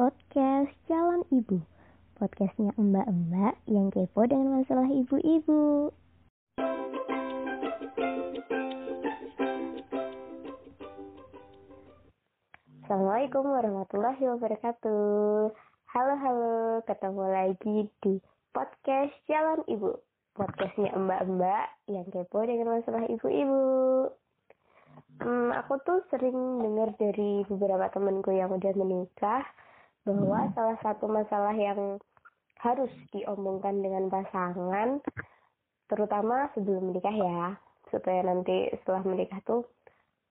podcast Jalan Ibu. Podcastnya mbak-mbak yang kepo dengan masalah ibu-ibu. Assalamualaikum warahmatullahi wabarakatuh. Halo halo, ketemu lagi di podcast Jalan Ibu. Podcastnya mbak-mbak yang kepo dengan masalah ibu-ibu. Hmm, aku tuh sering dengar dari beberapa temanku yang udah menikah bahwa hmm. salah satu masalah yang harus diomongkan dengan pasangan terutama sebelum menikah ya supaya nanti setelah menikah tuh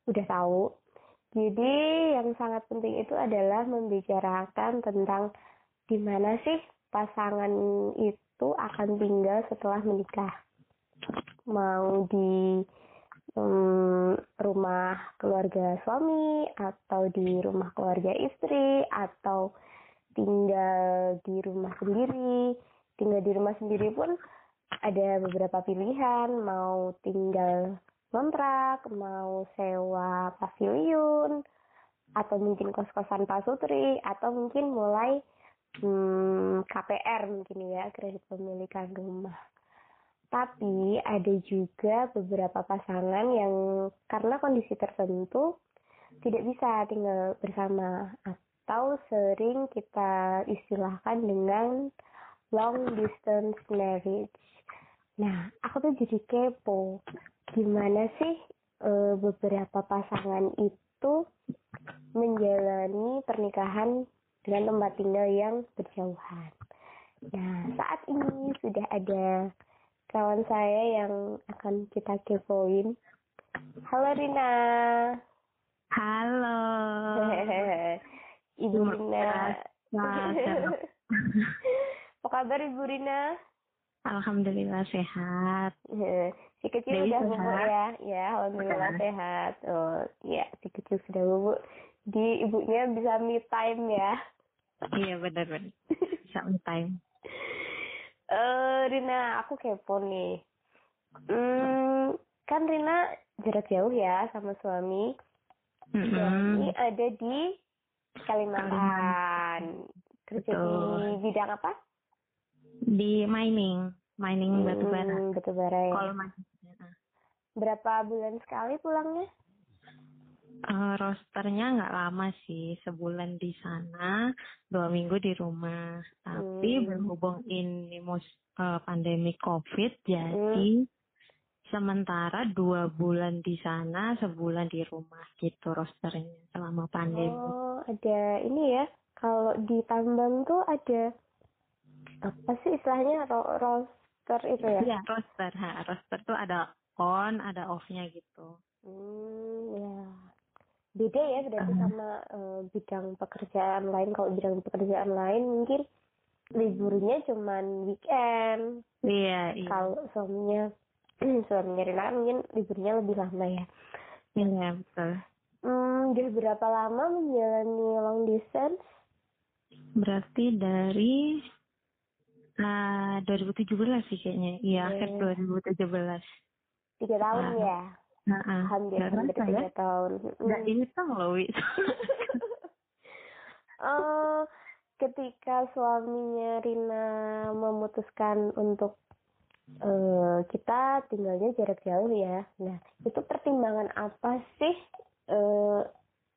udah tahu jadi yang sangat penting itu adalah membicarakan tentang di mana sih pasangan itu akan tinggal setelah menikah mau di um, rumah keluarga suami atau di rumah keluarga istri atau tinggal di rumah sendiri. Tinggal di rumah sendiri pun ada beberapa pilihan. Mau tinggal kontrak mau sewa pavilion atau mungkin kos-kosan pasutri atau mungkin mulai hmm, KPR mungkin ya kredit pemilikan rumah tapi ada juga beberapa pasangan yang karena kondisi tertentu tidak bisa tinggal bersama atau sering kita istilahkan dengan long distance marriage. Nah, aku tuh jadi kepo, gimana sih e, beberapa pasangan itu menjalani pernikahan dengan tempat tinggal yang berjauhan. Nah, saat ini sudah ada kawan saya yang akan kita kepoin. Halo Rina. Halo. Ibu Rina. Apa kabar Ibu Rina? Alhamdulillah sehat. Si kecil Dewi udah bubuk ya, ya alhamdulillah sehat. Oh, ya si kecil sudah bubuk. Di ibunya bisa me time ya. Iya benar benar. Bisa me time. Uh, Rina, aku kepo nih. Hmm, kan Rina jarak jauh ya sama suami. Mm-hmm. Suami ada di Kalimantan. Kerja di bidang apa? Di mining, mining hmm, batu bara. Batu bara ya. Berapa bulan sekali pulangnya? Uh, rosternya nggak lama sih, sebulan di sana, dua minggu di rumah. Tapi hmm. berhubung ini mus uh, pandemi COVID, jadi hmm. sementara dua bulan di sana, sebulan di rumah gitu rosternya selama pandemi. Oh, ada ini ya. Kalau di tambang tuh ada apa sih istilahnya atau roster itu ya? Iya, roster. Ha, roster tuh ada on, ada off-nya gitu. Hmm, ya beda ya berarti uh. sama uh, bidang pekerjaan lain kalau bidang pekerjaan lain mungkin liburnya cuman weekend iya, iya. kalau suaminya suaminya Rina mungkin liburnya lebih lama ya iya betul hmm, udah berapa lama menjalani long distance berarti dari uh, 2017 sih kayaknya iya okay. akhir 2017 tiga tahun uh. ya Nah, hampir hampir tiga ya? tahun. Nggak ini tuh loh, Wi. uh, ketika suaminya Rina memutuskan untuk uh, kita tinggalnya jarak jauh ya. Nah, itu pertimbangan apa sih uh,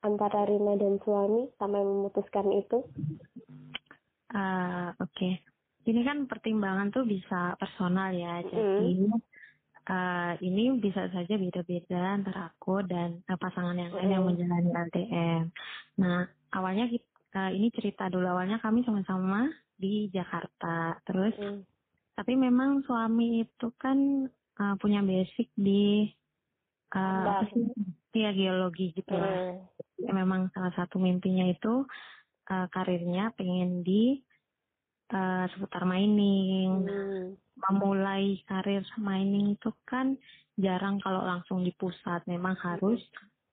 antara Rina dan suami sampai memutuskan itu? Uh, Oke. Okay. Ini kan pertimbangan tuh bisa personal ya. Jadi mm uh, ini bisa saja beda-beda antara aku dan uh, pasangan yang lain yang menjalani LDM. Nah, awalnya kita, uh, ini cerita dulu awalnya kami sama-sama di Jakarta. Terus mm. tapi memang suami itu kan uh, punya basic di uh, ya geologi gitu. Mm. Memang salah satu mimpinya itu uh, karirnya pengen di uh, seputar mining. Hmm. Memulai karir mining itu kan jarang kalau langsung di pusat. Memang harus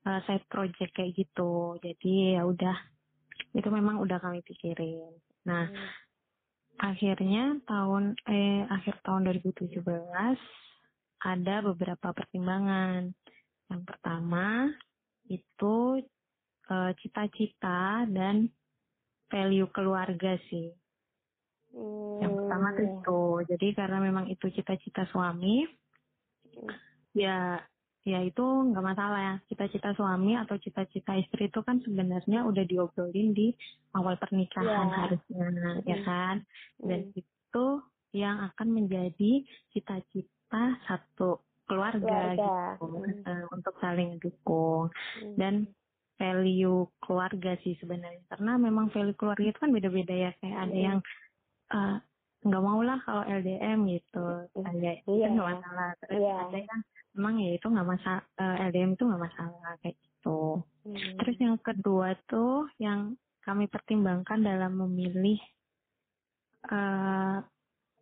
uh, side project kayak gitu. Jadi ya udah itu memang udah kami pikirin. Nah, hmm. akhirnya tahun eh akhir tahun 2017 ada beberapa pertimbangan. Yang pertama itu cita cita-cita dan value keluarga sih. Hmm, Yang pertama tuh iya. itu. Jadi karena memang itu cita-cita suami, Hmm. ya ya itu nggak masalah ya. Cita-cita suami atau cita-cita istri itu kan sebenarnya udah diobrolin di awal pernikahan Ya. harusnya, ya Mm. kan? Dan Hmm. itu yang akan menjadi cita-cita satu keluarga, Keluarga. gitu Hmm. eh, untuk saling dukung Hmm. dan value keluarga sih sebenarnya karena memang value keluarga itu kan beda-beda ya kayak ada Mm. yang eh, nggak mau lah kalau LDM gitu kayak itu Iya. nggak masalah terus Iya. ada yang memang ya itu nggak masalah LDM itu nggak masalah kayak gitu Hmm. terus yang kedua tuh yang kami pertimbangkan dalam memilih eh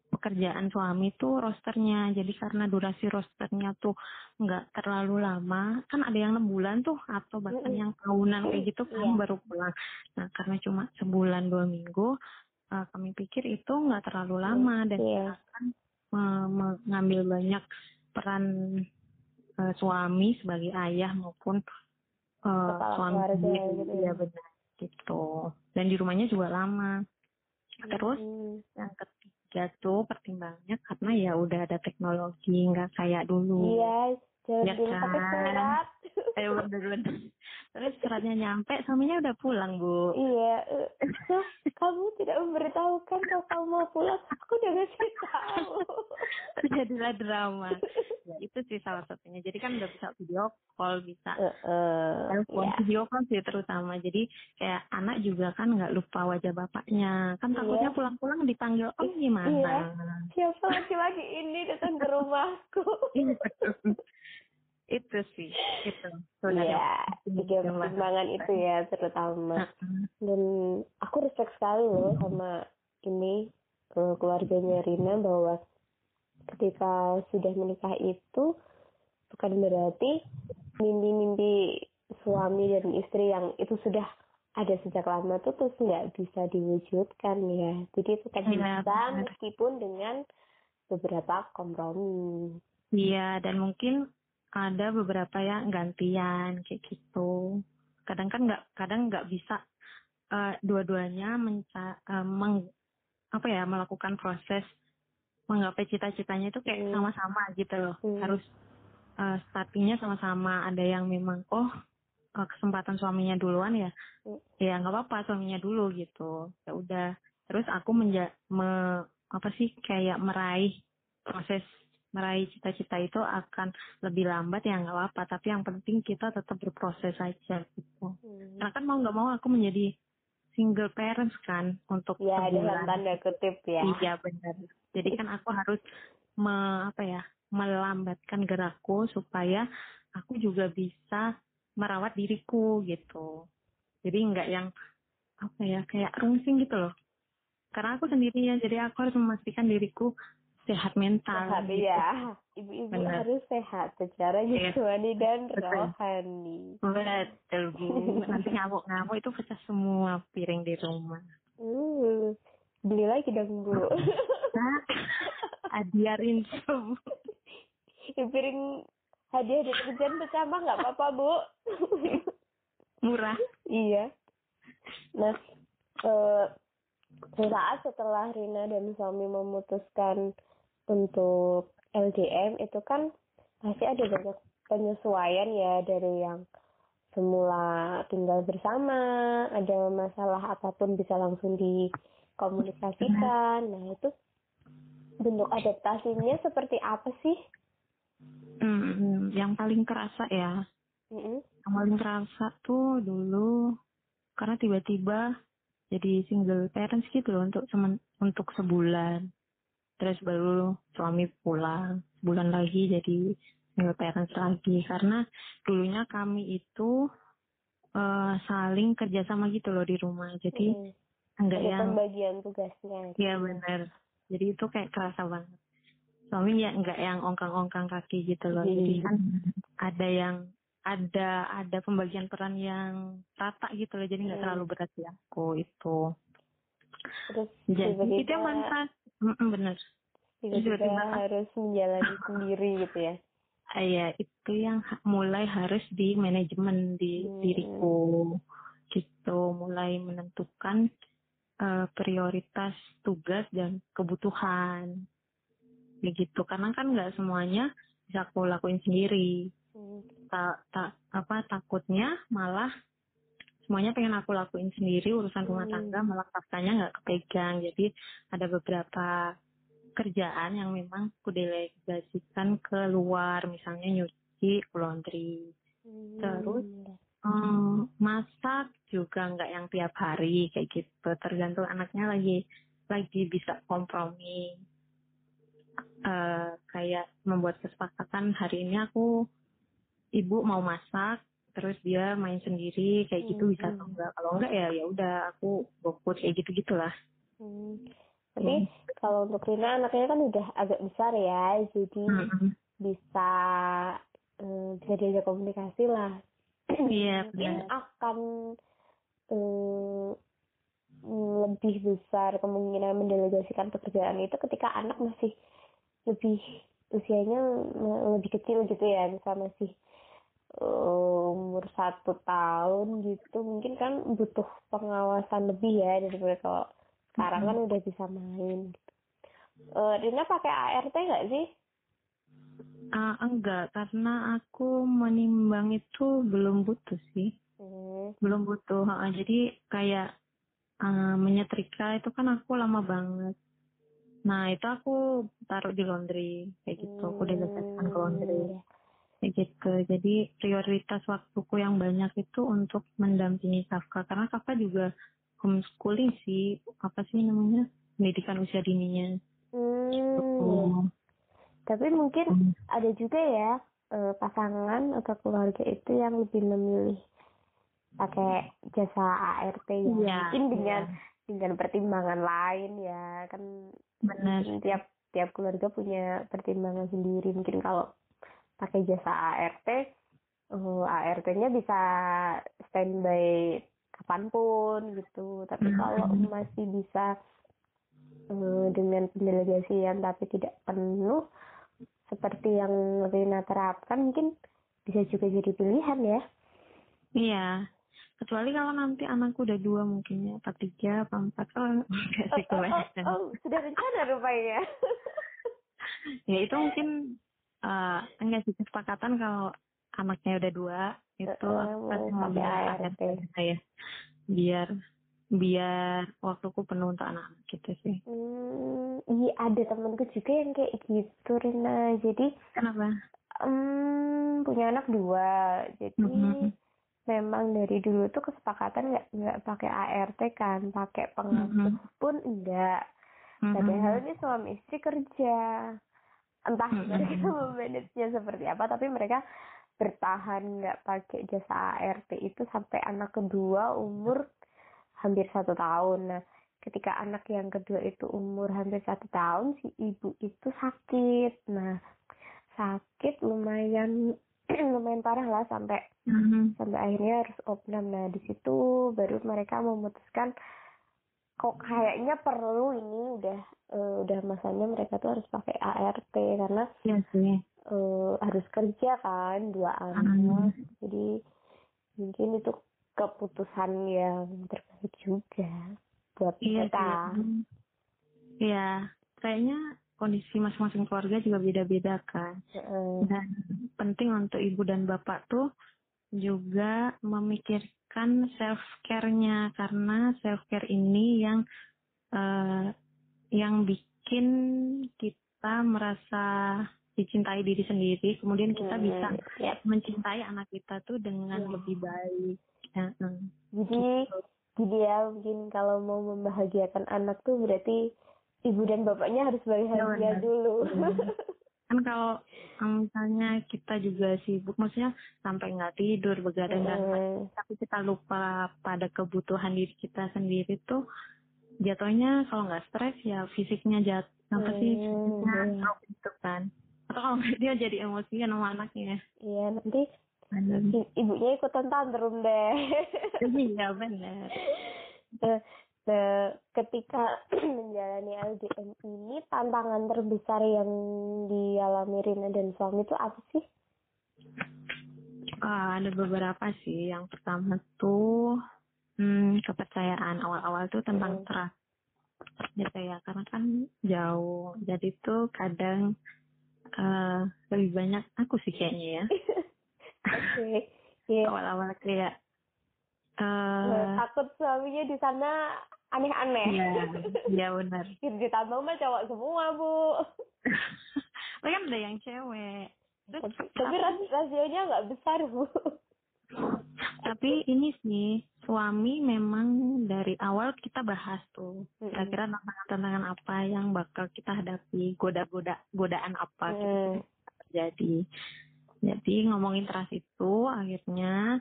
pekerjaan suami tuh rosternya jadi karena durasi rosternya tuh nggak terlalu lama kan ada yang enam bulan tuh atau bahkan yang tahunan kayak gitu kan Iya. baru pulang nah karena cuma sebulan dua minggu eh, kami pikir itu nggak terlalu lama dan Iya. akan me- mengambil banyak peran eh, suami sebagai ayah maupun Kepala suami keluarga gitu ya. ya benar gitu dan di rumahnya juga lama terus Hmm. yang ketiga tuh pertimbangannya karena ya udah ada teknologi nggak kayak dulu Iya, jangan Ya dulu pakai kan? surat. eh bener-bener terus suratnya nyampe suaminya udah pulang bu Iya, Hah, kamu tidak memberitahukan kalau kamu mau pulang. Aku udah ngasih tahu. jadilah drama ya itu sih salah satunya jadi kan udah bisa video call bisa Heeh, telepon iya. video call sih terutama jadi kayak anak juga kan nggak lupa wajah bapaknya kan takutnya Iya. pulang-pulang dipanggil om gimana Iya. Siapa laki-laki ini datang ke rumahku? itu sih itu Iya, ada tiga pertimbangan. itu ya terutama. Dan aku respect sekali loh sama ini ke keluarganya Rina bahwa ketika sudah menikah itu bukan berarti mimpi-mimpi suami dan istri yang itu sudah ada sejak lama tuh terus nggak bisa diwujudkan ya. Jadi itu kan Iya, bisa meskipun dengan beberapa kompromi. Iya, dan mungkin ada beberapa yang gantian kayak gitu. Kadang kan nggak, kadang nggak bisa eh, dua-duanya menca, eh, meng, apa ya melakukan proses menggapai cita-citanya itu kayak Hmm. sama-sama gitu loh. Hmm. Harus eh, startingnya sama-sama. Ada yang memang oh eh, kesempatan suaminya duluan ya, Hmm. ya nggak apa-apa suaminya dulu gitu. Ya udah. Terus aku menja, me, apa sih kayak meraih proses meraih cita-cita itu akan lebih lambat ya nggak apa-apa. Tapi yang penting kita tetap berproses aja gitu. Hmm. karena kan mau nggak mau aku menjadi single parents kan untuk Ya dalam sebulan. tanda kutip ya. iya benar. Jadi kan aku harus me, apa ya melambatkan gerakku supaya aku juga bisa merawat diriku gitu. Jadi nggak yang apa ya kayak rungsing gitu loh. Karena aku sendirian jadi aku harus memastikan diriku sehat mental Sehat gitu. ya. Ibu-ibu Benar. harus sehat secara Iya. jasmani dan Betul. rohani. Betul bu, nanti ngamuk-ngamuk itu pecah semua piring di rumah. Hmm. Beli lagi dong bu. Adiarin bu. Ya, piring hadiah dari kerjaan mah nggak apa-apa bu. Murah. iya. Nah, eh, setelah Rina dan suami memutuskan untuk LDM itu kan pasti ada banyak penyesuaian ya dari yang semula tinggal bersama, ada masalah apa pun bisa langsung dikomunikasikan. Nah, itu bentuk adaptasinya seperti apa sih? Hmm, yang paling kerasa ya, Mm-mm. yang paling kerasa tuh dulu karena tiba-tiba jadi single parents gitu loh untuk semen, untuk sebulan. Terus baru suami pulang, sebulan lagi jadi single parents lagi karena dulunya kami itu eh, saling kerjasama gitu loh di rumah. Jadi Mm-mm. enggak Ada yang pembagian tugasnya. Iya benar. Jadi itu kayak kerasa banget. Suami ya nggak yang ongkang-ongkang kaki gitu loh. Jadi kan ada yang ada ada pembagian peran yang rata gitu loh. Jadi nggak Hmm. terlalu berat di aku itu. Terus Jadi tiba-tiba itu yang paling kerasa. Mm-mm, bener. tiba-tiba tiba-tiba harus menjalani sendiri gitu ya. Ah, Iya itu yang mulai harus di manajemen di Hmm. diriku gitu. Mulai menentukan uh, prioritas tugas dan kebutuhan begitu karena kan nggak semuanya bisa aku lakuin sendiri hmm. tak tak apa takutnya malah semuanya pengen aku lakuin sendiri urusan rumah hmm. tangga malah faktanya nggak kepegang. Jadi ada beberapa kerjaan yang memang aku delegasikan ke luar. Misalnya nyuci laundry. Hmm. terus um, masak juga nggak yang tiap hari kayak gitu. Tergantung anaknya lagi lagi bisa kompromi. Uh, kayak membuat kesepakatan hari ini aku ibu mau masak terus dia main sendiri kayak gitu hmm. bisa atau enggak kalau enggak ya ya udah aku bokut kayak gitu gitulah hmm. tapi hmm. kalau untuk Rina anaknya kan udah agak besar ya jadi hmm. bisa um, bisa diajak komunikasi lah iya mungkin akan um, lebih besar kemungkinan mendelegasikan pekerjaan itu ketika anak masih lebih usianya lebih kecil gitu ya misal masih umur satu tahun gitu mungkin kan butuh pengawasan lebih ya daripada kalau sekarang kan udah bisa main gitu. Uh, Rina pakai ART nggak sih? Uh, enggak, karena aku menimbang itu belum butuh sih. Hmm. Belum butuh. Uh, jadi kayak uh, menyetrika itu kan aku lama banget. Nah itu aku taruh di laundry kayak gitu. Hmm. Aku delegasikan ke laundry. Hmm gitu. Jadi prioritas waktuku yang banyak itu untuk mendampingi Kafka. Karena Kafka juga homeschooling sih. Apa sih namanya? Pendidikan usia dininya. Hmm. Gitu. tapi mungkin hmm. ada juga ya eh, pasangan atau keluarga itu yang lebih memilih pakai jasa ART ya, ya mungkin dengan ya. dengan pertimbangan lain ya. Kan benar. tiap tiap keluarga punya pertimbangan sendiri. Mungkin kalau pakai jasa ART uh, ART-nya bisa standby kapan pun gitu. Tapi hmm. kalau masih bisa uh, dengan pendelegasian tapi tidak penuh seperti yang Rina terapkan mungkin bisa juga jadi pilihan ya. Iya. Kecuali kalau nanti anakku udah dua mungkin ya apa tiga apa empat oh enggak sih oh, oh, oh, oh, sudah rencana rupanya. Ya itu mungkin uh, enggak sih kesepakatan kalau anaknya udah dua itu uh, ART saya biar biar waktuku penuh untuk anak-anak gitu sih. Hmm, iya ada temenku juga yang kayak gitu Rina. Jadi kenapa? Um, punya anak dua. Jadi mm-hmm. memang dari dulu tuh kesepakatan nggak nggak pakai ART kan, pakai pengasuh mm-hmm. pun enggak. Mm-hmm. Padahal ini suami istri kerja entah hmm. mereka memanagenya seperti apa tapi mereka bertahan nggak pakai jasa ART itu sampai anak kedua umur hampir satu tahun nah ketika anak yang kedua itu umur hampir satu tahun si ibu itu sakit nah sakit lumayan lumayan parah lah sampai mm-hmm. sampai akhirnya harus opnam nah di situ baru mereka memutuskan kok kayaknya perlu ini udah uh, udah masanya mereka tuh harus pakai ART karena ya sih. Uh, harus kerja kan dua anak hmm. jadi mungkin itu keputusan yang terbaik juga buat iya, kita iya kayaknya kondisi masing-masing keluarga juga beda-beda kan uh. dan penting untuk ibu dan bapak tuh juga memikirkan self care-nya karena self care ini yang uh, yang bikin kita merasa dicintai diri sendiri kemudian kita hmm, bisa ya. mencintai anak kita tuh dengan ya. lebih baik ya, hmm. jadi gitu. jadi ya mungkin kalau mau membahagiakan anak tuh berarti ibu dan bapaknya harus bahagia ya, dulu kan kalau misalnya kita juga sibuk maksudnya sampai nggak tidur begadang dan mm. tapi kita lupa pada kebutuhan diri kita sendiri tuh jatuhnya kalau nggak stres ya fisiknya jat apa sih fisiknya drop itu kan. Atau kalau nggak dia jadi emosi sama anaknya. Iya nanti ibunya ikutan tantrum deh. Iya benar Nah, ketika menjalani LDM ini tantangan terbesar yang dialami Rina dan suami itu apa sih? Uh, ada beberapa sih. Yang pertama tuh hmm, kepercayaan awal-awal tuh tentang Hmm. trust gitu ya karena kan jauh jadi tuh kadang eh, lebih banyak aku sih kayaknya ya Oke. Iya. awal-awal kayak eh takut suaminya di sana aneh-aneh. Iya, iya benar. Kerja tambang mah cowok semua, Bu. Tapi kan ada yang cewek. Terus, Tapi, tapi ras- rasionya nggak besar, Bu. tapi ini sih suami memang dari awal kita bahas tuh kira-kira tantangan-tantangan apa yang bakal kita hadapi goda-goda godaan apa gitu Hmm. terjadi jadi ngomongin trust itu akhirnya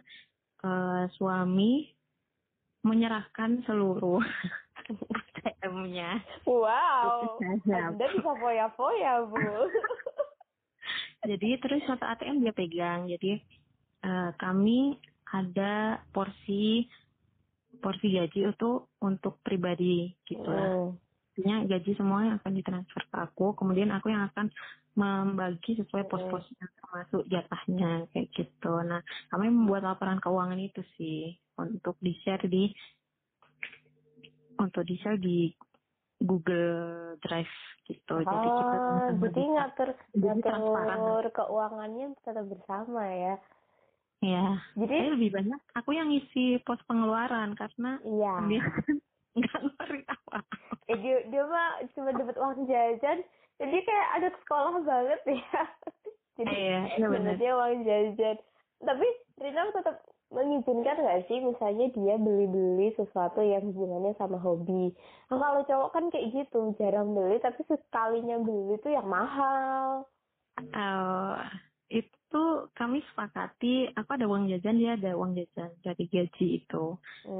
eh, suami menyerahkan seluruh ATM-nya Wow. Anda bisa foya-foya, Bu. jadi terus satu ATM dia pegang jadi eh, kami ada porsi porsi gaji itu untuk pribadi gitu lah Hmm. artinya gaji semua yang akan ditransfer ke aku kemudian aku yang akan membagi sesuai Mm. pos-posnya termasuk jatahnya kayak gitu nah kami membuat laporan keuangan itu sih untuk di share di untuk di share di Google Drive gitu jadi kita Oh, jadi bisa- ngatur jadi transparan. ngatur keuangannya tetap bersama ya. ya Jadi Saya lebih banyak aku yang ngisi pos pengeluaran karena iya. dia nggak ngeluarin apa. Eh, dia, dia mah cuma dapat uang jajan, jadi kayak anak sekolah banget ya. jadi Iya, iya benar. dapatnya uang jajan. Tapi Rina tetap mengizinkan nggak sih misalnya dia beli-beli sesuatu yang hubungannya sama hobi. Nah, kalau cowok kan kayak gitu, jarang beli tapi sekalinya beli itu yang mahal. Eh, itu kami sepakati aku ada uang jajan dia ada uang jajan dari gaji itu.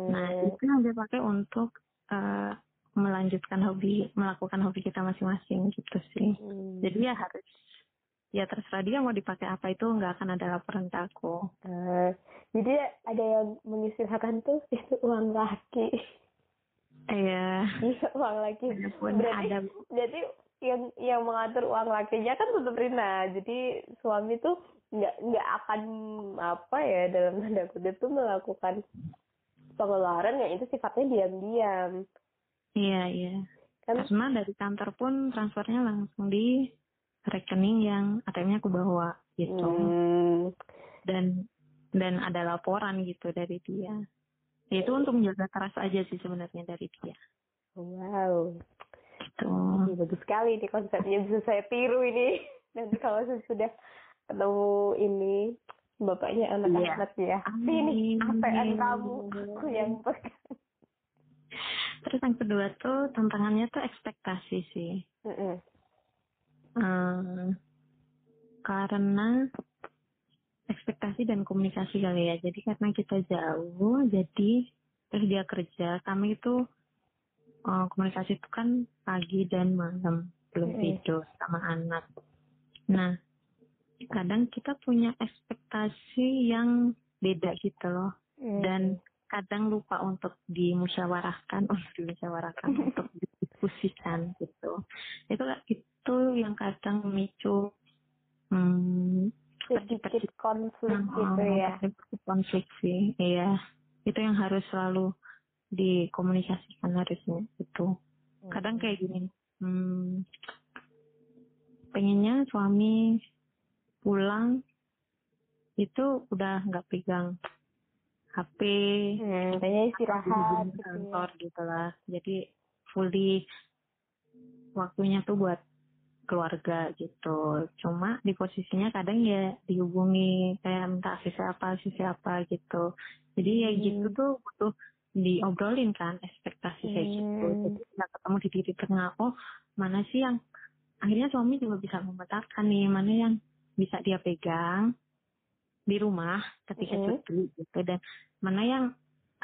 Nah Hmm. itu yang dia pakai untuk eh, melanjutkan hobi melakukan hobi kita masing-masing gitu sih. Hmm. Jadi ya harus ya terserah dia mau dipakai apa itu nggak akan ada laporan ke aku. Ah, jadi ada yang mengistilahkan tuh itu uang laki. Iya. Iya, uang laki. Walaupun Berarti, ada berarti yang yang mengatur uang lakinya kan tetap Rina. Jadi suami tuh nggak nggak akan apa ya dalam tanda kutip tuh melakukan pengeluaran yang itu sifatnya diam-diam. iya iya. Kan Karena dari kantor pun transfernya langsung di rekening yang ATM-nya aku bawa gitu. hmm, Dan dan ada laporan gitu dari dia. Ya, itu untuk menjaga trust aja sih sebenarnya dari dia. wow. Gitu. Ini bagus sekali nih konsepnya bisa saya tiru ini. Nanti kalau saya sudah ketemu ini bapaknya anak-anak ya. Sini Amin. ATM kamu, aku yang pegang. Terus yang kedua tuh tantangannya tuh ekspektasi sih. Mm-mm. Eh, karena ekspektasi dan komunikasi kali ya. Jadi karena kita jauh, jadi terus dia kerja, kami itu eh, komunikasi itu kan pagi dan malam belum Mm. tidur sama anak. Nah, kadang kita punya ekspektasi yang beda gitu loh. Hmm. Dan kadang lupa untuk dimusyawarahkan, untuk dimusyawarahkan, untuk didiskusikan gitu. Itu itu yang kadang memicu hmm, sedikit konflik gitu Oh, ya. konflik sih, iya. Itu yang harus selalu dikomunikasikan harusnya itu. Kadang kayak gini, hmm, pengennya suami pulang itu udah nggak pegang HP, Hmm, kayaknya istirahat gitu ya. kantor gitu lah. Jadi fully waktunya tuh buat keluarga gitu. Cuma di posisinya kadang ya dihubungi kayak minta sisi apa, sisi apa gitu. Jadi ya Hmm. gitu tuh butuh diobrolin kan ekspektasi kayak gitu. Hmm. Jadi nggak ketemu di titik tengah. Oh mana sih yang akhirnya suami juga bisa memetakan nih mana yang bisa dia pegang di rumah ketika Mhm. cuti gitu dan mana yang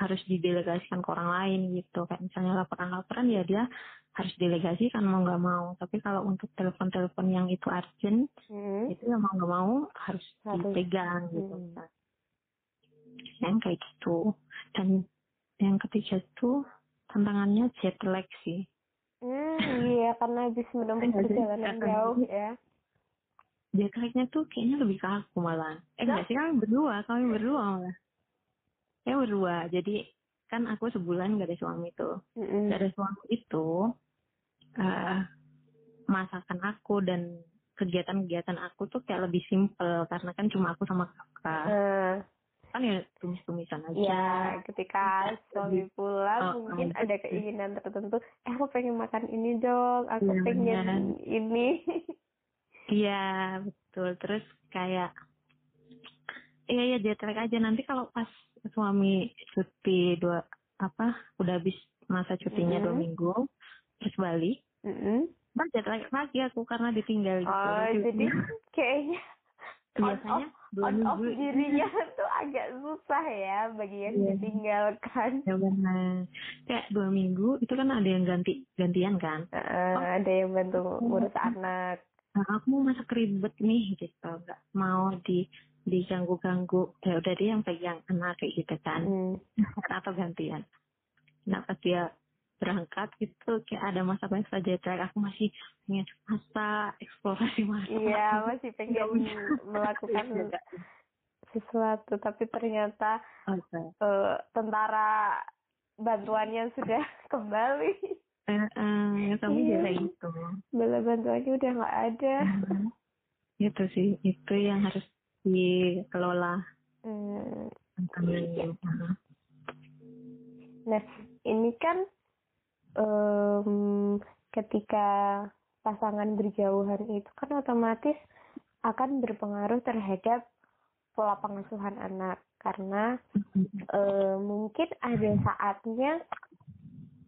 harus didelegasikan ke orang lain gitu kayak misalnya laporan-laporan ya dia harus delegasikan mau nggak mau tapi kalau untuk telepon-telepon yang itu urgent Hmm. itu ya mau nggak mau harus, dipegang gitu Hmm. kan. yang kayak gitu dan yang ketiga itu tantangannya jet lag sih Hmm, iya karena habis menempuh perjalanan Enggak. jauh ya. jet lagnya tuh kayaknya lebih ke aku malah eh enggak sih kami berdua kami berdua malah ya berdua jadi kan aku sebulan gak ada suami tuh. Mm-mm. gak ada suami itu eh masakan aku dan kegiatan-kegiatan aku tuh kayak lebih simpel. Karena kan cuma aku sama kakak. Eh, kan ya tumis-tumisan aja. Ya ketika suami pulang Oh, mungkin oh, ada keinginan tertentu. Eh aku pengen makan ini dong. Aku Iya, pengen benar. ini. Iya betul. Terus kayak iya ya jet lag aja. Nanti kalau pas suami cuti dua apa udah habis masa cutinya dua Mhm. minggu terus balik Mm-mm. Nah, jet lag lagi aku karena ditinggal gitu. oh jadi kayaknya on biasanya dua on off minggu dirinya tuh agak susah ya bagi yang Iya. ditinggalkan ya benar kayak dua minggu itu kan ada yang ganti gantian kan Eh, ada yang bantu ngurus anak nah, aku mau masak ribet nih gitu nggak mau di diganggu ganggu ya udah dia yang pegang anak kayak gitu kan. Hmm. atau gantian. Nah pas dia berangkat gitu kayak ada masa-masa jet lag aku masih pengen masak eksplorasi masak iya masih pengen melakukan Iya, sesuatu tapi ternyata Oke. eh, tentara bantuannya sudah kembali. Eh, yang kami Iya. gitu bala bantuannya udah nggak ada. Itu sih itu yang harus dikelola. Hmm. tantangannya nah ini kan em, ketika pasangan berjauhan itu kan otomatis akan berpengaruh terhadap pola pengasuhan anak. Karena eh, mungkin ada saatnya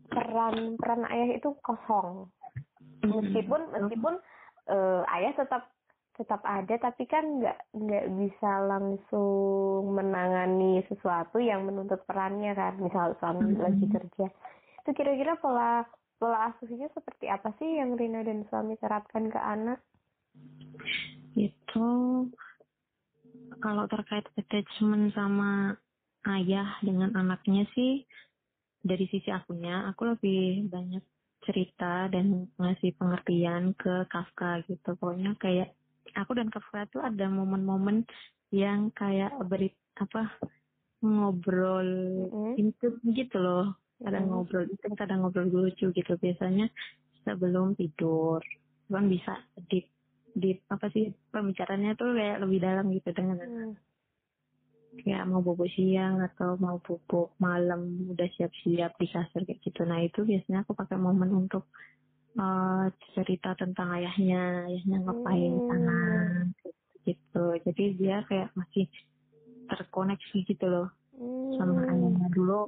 peran peran ayah itu kosong. Meskipun meskipun eh, ayah tetap tetap ada tapi kan nggak nggak bisa langsung menangani sesuatu yang menuntut perannya kan misal suami Mhm. lagi kerja. Itu kira-kira pola pola asuhnya seperti apa sih yang Rina dan suami terapkan ke anak? Itu kalau terkait attachment sama ayah dengan anaknya sih dari sisi akunya aku lebih banyak cerita dan ngasih pengertian ke Kafka gitu. Pokoknya kayak aku dan Kafka tuh ada momen-momen yang kayak beri apa ngobrol Mhm. intim gitu loh kadang ngobrol itu kadang ngobrol lucu gitu biasanya sebelum tidur kan bisa di di apa sih pembicaranya tuh kayak lebih dalam gitu dengan Hmm. kayak mau bobo siang atau mau bobo malam udah siap-siap di kasur kayak gitu nah itu biasanya aku pakai momen untuk eh, cerita tentang ayahnya ayahnya ngapain di sana gitu. Jadi dia kayak masih terkoneksi gitu loh sama Hmm. ayahnya. Dulu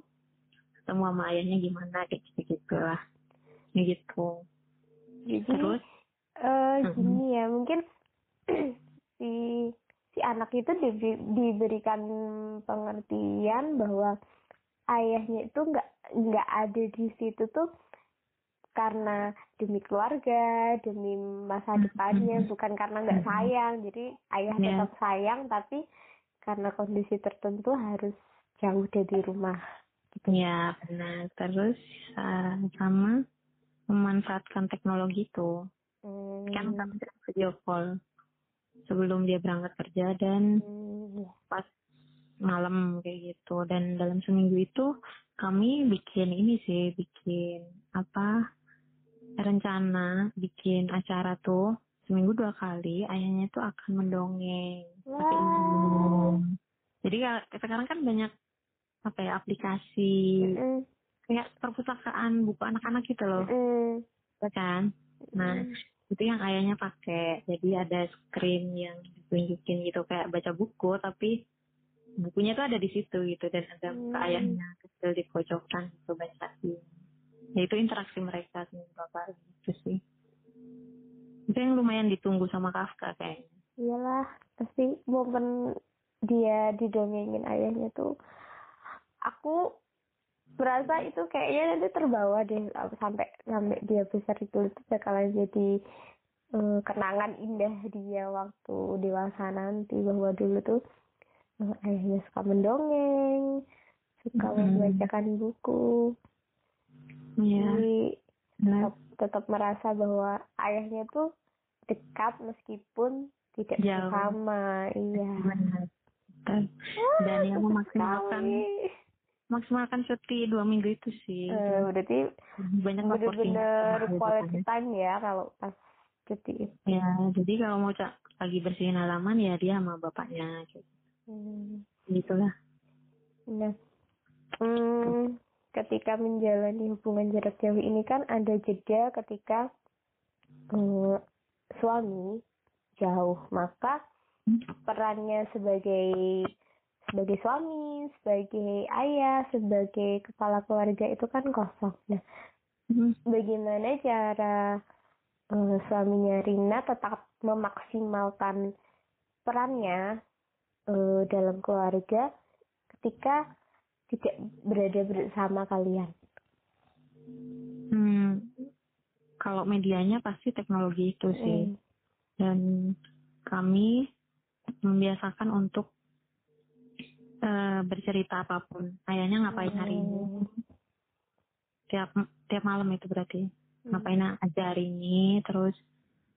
ketemu sama ayahnya gimana kayak gitu gitu lah Kayak gitu. Jadi terus? eh Mhm. gini ya mungkin si si anak itu diberi- diberikan pengertian bahwa ayahnya itu nggak nggak ada di situ tuh karena demi keluarga demi masa Mhm. depannya bukan karena nggak sayang. Jadi ayah Ya. tetap sayang tapi karena kondisi tertentu harus jauh dari rumah gitu. Ya benar. Terus eh, sama memanfaatkan teknologi itu. Hmm, kan kami video call sebelum dia berangkat kerja dan hmm, ya. pas malam kayak gitu. Dan dalam seminggu itu kami bikin ini sih bikin apa rencana bikin acara tuh seminggu dua kali ayahnya tuh akan mendongeng pakai Wah. Zoom. jadi ka- sekarang kan banyak apa ya aplikasi Mm, kayak perpustakaan buku anak-anak gitu loh mm, kan nah mm. itu yang ayahnya pakai jadi ada screen yang ditunjukin gitu kayak baca buku tapi bukunya tuh ada di situ gitu dan ada Hmm. ayahnya kecil di pojokan gitu bacain ya itu interaksi mereka sama bapak gitu sih. Itu yang lumayan ditunggu sama Kafka kayaknya. Iyalah pasti momen dia didongengin ayahnya tuh aku berasa itu kayaknya nanti terbawa deh sampai sampai dia besar itu itu bakalan jadi eh, kenangan indah dia waktu dewasa nanti bahwa dulu tuh eh, ayahnya suka mendongeng suka membacakan buku Iya, jadi benar. tetap, tetap merasa bahwa ayahnya tuh dekat meskipun tidak Jauh. bersama iya Benar. Betul. Dan yang memaksimalkan maksimalkan cuti dua minggu itu sih. Uh, berarti banyak bener-bener quality time ya kalau pas cuti itu. Ya, jadi kalau mau cak lagi bersihin halaman ya dia sama bapaknya gitu. Hmm. Gitulah. Nah, hmm, ketika menjalani hubungan jarak jauh ini kan ada jeda ketika hmm, suami jauh, maka perannya sebagai sebagai suami, sebagai ayah, sebagai kepala keluarga itu kan kosong. Nah, hmm. bagaimana cara uh, suaminya Rina tetap memaksimalkan perannya uh, dalam keluarga ketika tidak berada bersama kalian? Hmm, kalau medianya pasti teknologi itu sih. Hmm. Dan kami membiasakan untuk uh, bercerita apa pun. Ayahnya ngapain hari ini? Hmm. Tiap tiap malam itu berarti hmm. ngapain aja hari ini. Terus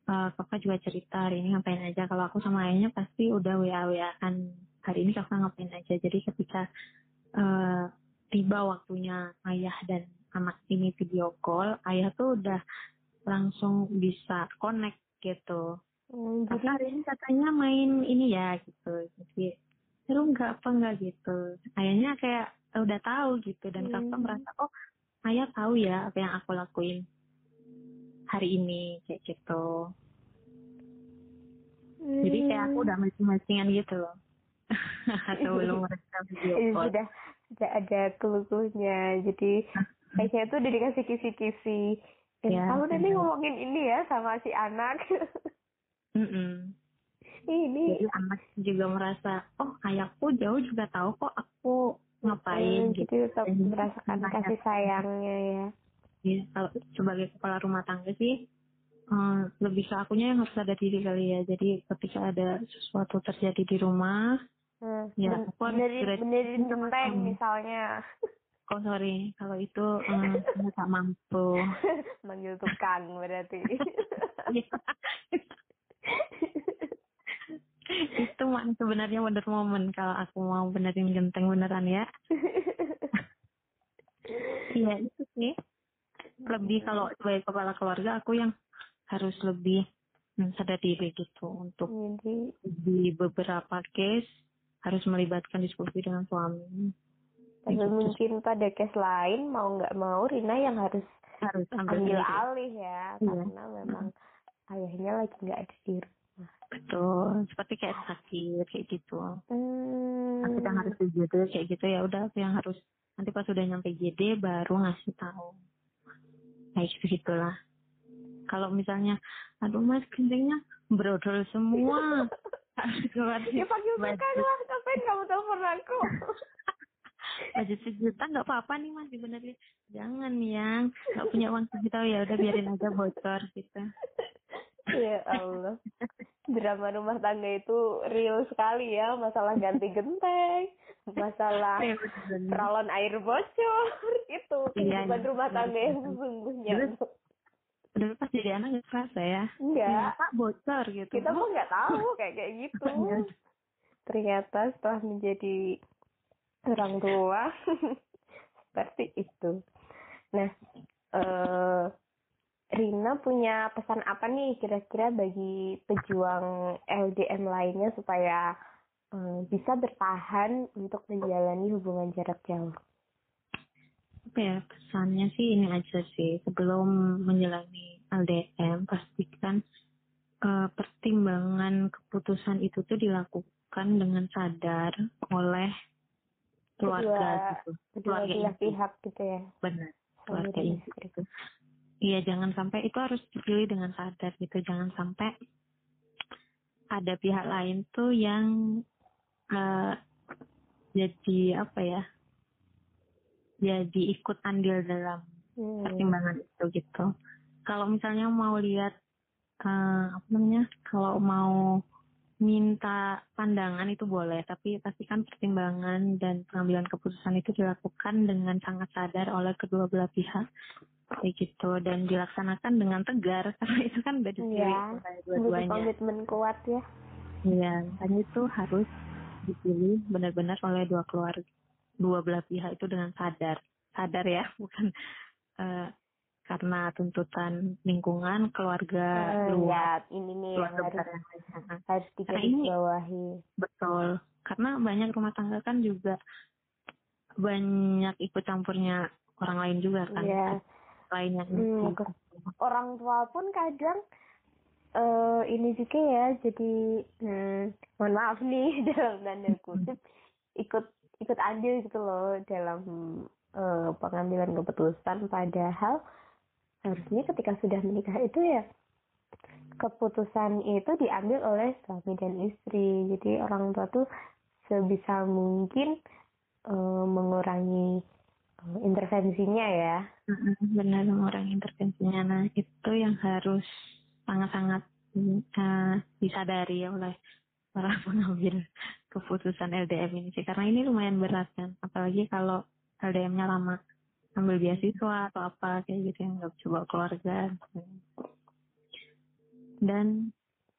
uh, kakak juga cerita hari ini ngapain aja. Kalau aku sama ayahnya pasti udah wa wa kan hari ini kakak ngapain aja. Jadi ketika uh, tiba waktunya ayah dan anak ini video call, ayah tuh udah langsung bisa connect gitu. Hmm, jadi hari ini katanya main ini ya gitu. Jadi seru nggak apa nggak gitu ayahnya kayak udah tahu gitu dan hmm. kakak merasa oh ayah tahu ya apa yang aku lakuin hari ini kayak gitu hmm. jadi kayak aku udah masing-masingan gitu loh atau belum mereka video call. sudah sudah ada keluhnya. Jadi kayaknya tuh udah dikasih kisi-kisi. Ya, kamu nanti ngomongin ini ya sama si anak. Mm -mm ini jadi anak juga merasa oh ayahku jauh juga tahu kok aku ngapain hmm, gitu. tetap merasakan kasih sayangnya ya. ya kalau sebagai kepala rumah tangga sih um, lebih ke akunya yang harus sadar diri kali ya. Jadi ketika ada sesuatu terjadi di rumah hmm, ya aku benerin, benerin genteng misalnya. Oh sorry. Kalau itu um, nggak mampu. Manggil tukang berarti. Itu sebenarnya wonder moment kalau aku mau benerin genteng beneran ya. Iya itu sih. Lebih kalau sebagai kepala keluarga aku yang harus lebih sadar diri gitu untuk Jadi, di beberapa case harus melibatkan diskusi dengan suami. Tapi gitu. mungkin pada case lain mau nggak mau Rina yang harus harus ambil, ambil alih ya iya. karena memang ayahnya lagi nggak ada di rumah betul seperti kayak sakit kayak gitu hmm. aku yang harus GD kayak gitu ya udah yang harus nanti pas sudah nyampe GD baru ngasih tahu kayak gitu gitulah kalau misalnya aduh mas kencingnya brodol semua ya panggil kan lah ngapain kamu telepon aku? Budget sejuta nggak apa-apa nih mas sebenarnya. Jangan yang. Nggak punya uang sejuta ya udah biarin aja bocor gitu. Ya Allah. Drama rumah tangga itu real sekali ya. Masalah ganti genteng masalah iya, peralon air bocor itu iya, kehidupan iya, rumah tangga yang sesungguhnya Udah pas jadi anak nggak kerasa ya? Enggak. Pak bocor gitu. Kita pun nggak tahu kayak kayak gitu. Ternyata setelah menjadi orang tua seperti itu. Nah eh Rina punya pesan apa nih kira-kira bagi pejuang LDM lainnya supaya um, bisa bertahan untuk menjalani hubungan jarak jauh? Apa ya pesannya sih ini aja sih sebelum menjalani LDM pastikan uh, pertimbangan keputusan itu tuh dilakukan dengan sadar oleh keluarga kedua, gitu. Kedua keluarga pihak gitu ya. Benar. Keluarga itu Iya, jangan sampai itu harus dipilih dengan sadar gitu. Jangan sampai ada pihak lain tuh yang uh, jadi apa ya? Jadi ikut andil dalam hmm. pertimbangan itu gitu. Kalau misalnya mau lihat uh, apa namanya? Kalau mau minta pandangan itu boleh, tapi pastikan pertimbangan dan pengambilan keputusan itu dilakukan dengan sangat sadar oleh kedua belah pihak kayak gitu dan dilaksanakan dengan tegar karena itu kan udah dipilih ya, dua-duanya. komitmen kuat ya. Iya, makanya itu harus dipilih benar-benar oleh dua keluarga. Dua belah pihak itu dengan sadar. Sadar ya bukan uh, karena tuntutan lingkungan keluarga uh, luar ya, ini nih yang harus harus digarisbawahi. Betul. Karena banyak rumah tangga kan juga banyak ikut campurnya orang lain juga kan. Yeah. lain yang hmm, orang tua pun kadang uh, ini juga ya jadi hmm, mohon maaf nih dalam tanda kutip ikut ikut andil gitu loh dalam uh, pengambilan keputusan. Padahal harusnya ketika sudah menikah itu ya keputusan itu diambil oleh suami dan istri. Jadi orang tua tuh sebisa mungkin uh, mengurangi uh, intervensinya ya. Benar mengurangi intervensinya. Nah itu yang harus sangat-sangat uh, disadari oleh para pengambil keputusan LDM ini sih. Karena ini lumayan berat kan. Apalagi kalau LDM-nya lama. Ambil beasiswa atau apa kayak gitu yang nggak coba keluarga. Dan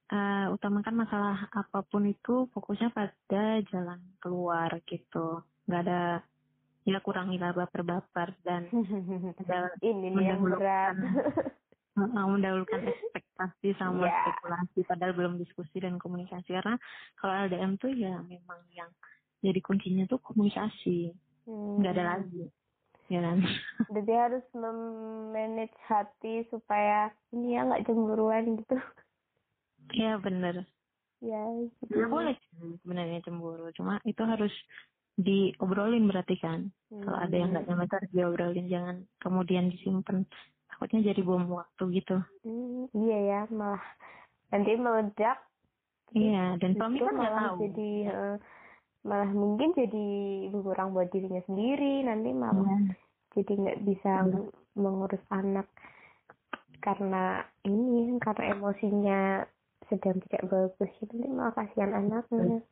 uh, utamakan masalah apa pun itu fokusnya pada jalan keluar gitu. Nggak ada ya kurangilah baper-baper dan ini yang berat mendahulukan ekspektasi sama yeah. spekulasi padahal belum diskusi dan komunikasi karena kalau LDM tuh ya memang yang jadi kuncinya tuh komunikasi nggak hmm. ada lagi ya kan jadi harus memanage hati supaya ini ya nggak cemburuan gitu ya bener ya gitu. ya boleh sebenarnya cemburu cuma itu harus diobrolin berarti kan hmm. kalau ada yang nggak hmm. nyaman harus diobrolin jangan kemudian disimpan takutnya jadi bom waktu gitu. Hmm, iya ya malah nanti meledak. Iya dan suami kan nggak tahu. jadi uh, malah mungkin jadi kurang buat dirinya sendiri. Nanti malah yeah. jadi nggak bisa yeah. mengurus anak karena ini karena emosinya sedang tidak bagus. Itu nanti malah kasihan anaknya.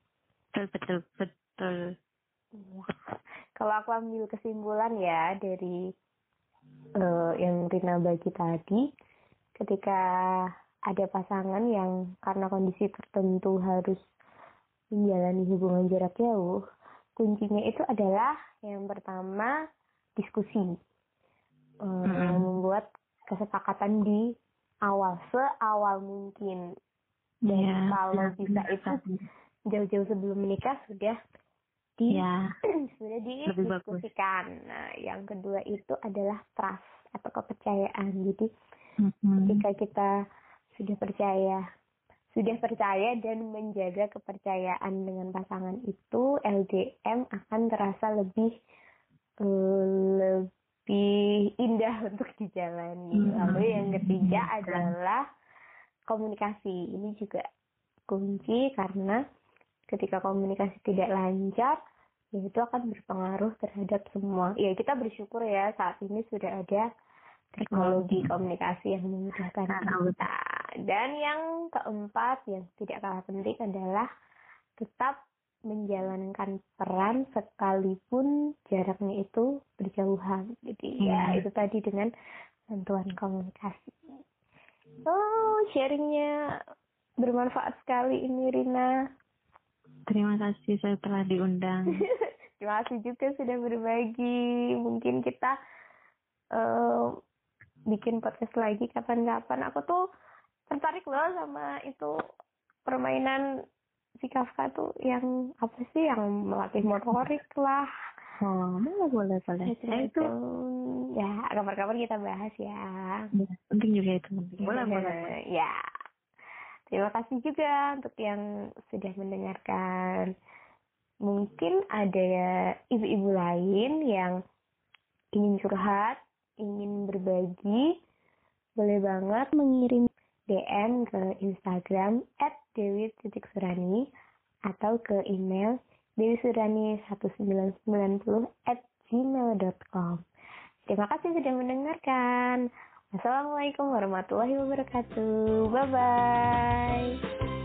Betul betul betul. Kalau aku ambil kesimpulan ya dari uh, yang Rina bagi tadi ketika ada pasangan yang karena kondisi tertentu harus menjalani hubungan jarak jauh kuncinya itu adalah yang pertama diskusi. Uh, hmm. membuat kesepakatan di awal seawal mungkin. Dan yeah, kalau yeah, bisa itu jauh-jauh sebelum menikah sudah di ya, sudah didiskusikan. Nah, yang kedua itu adalah trust atau kepercayaan. Jadi mm-hmm. ketika kita sudah percaya, sudah percaya dan menjaga kepercayaan dengan pasangan itu, LDM akan terasa lebih uh, lebih indah untuk dijalani. Mm-hmm. Lalu yang ketiga adalah komunikasi. Ini juga kunci karena ketika komunikasi tidak lancar ya itu akan berpengaruh terhadap semua. Ya kita bersyukur ya saat ini sudah ada teknologi komunikasi yang memudahkan kita. dan yang keempat yang tidak kalah penting adalah tetap menjalankan peran sekalipun jaraknya itu berjauhan. Jadi hmm. ya iya. itu tadi dengan bantuan komunikasi. Oh sharingnya bermanfaat sekali ini Rina Terima kasih saya telah diundang. Terima kasih juga sudah berbagi. Mungkin kita uh, bikin podcast lagi kapan-kapan. Aku tuh tertarik loh sama itu permainan si Kafka tuh yang apa sih yang melatih motorik lah. Oh, boleh boleh. Ya, itu ya kapan-kapan kita bahas ya. ya penting juga itu. Boleh boleh. Ya. Terima kasih juga untuk yang sudah mendengarkan. Mungkin ada ya ibu-ibu lain yang ingin curhat, ingin berbagi, boleh banget mengirim DM ke Instagram at dewi surani atau ke email dewisurani1990 at gmail.com. Terima kasih sudah mendengarkan. Assalamualaikum warahmatullahi wabarakatuh. Bye bye.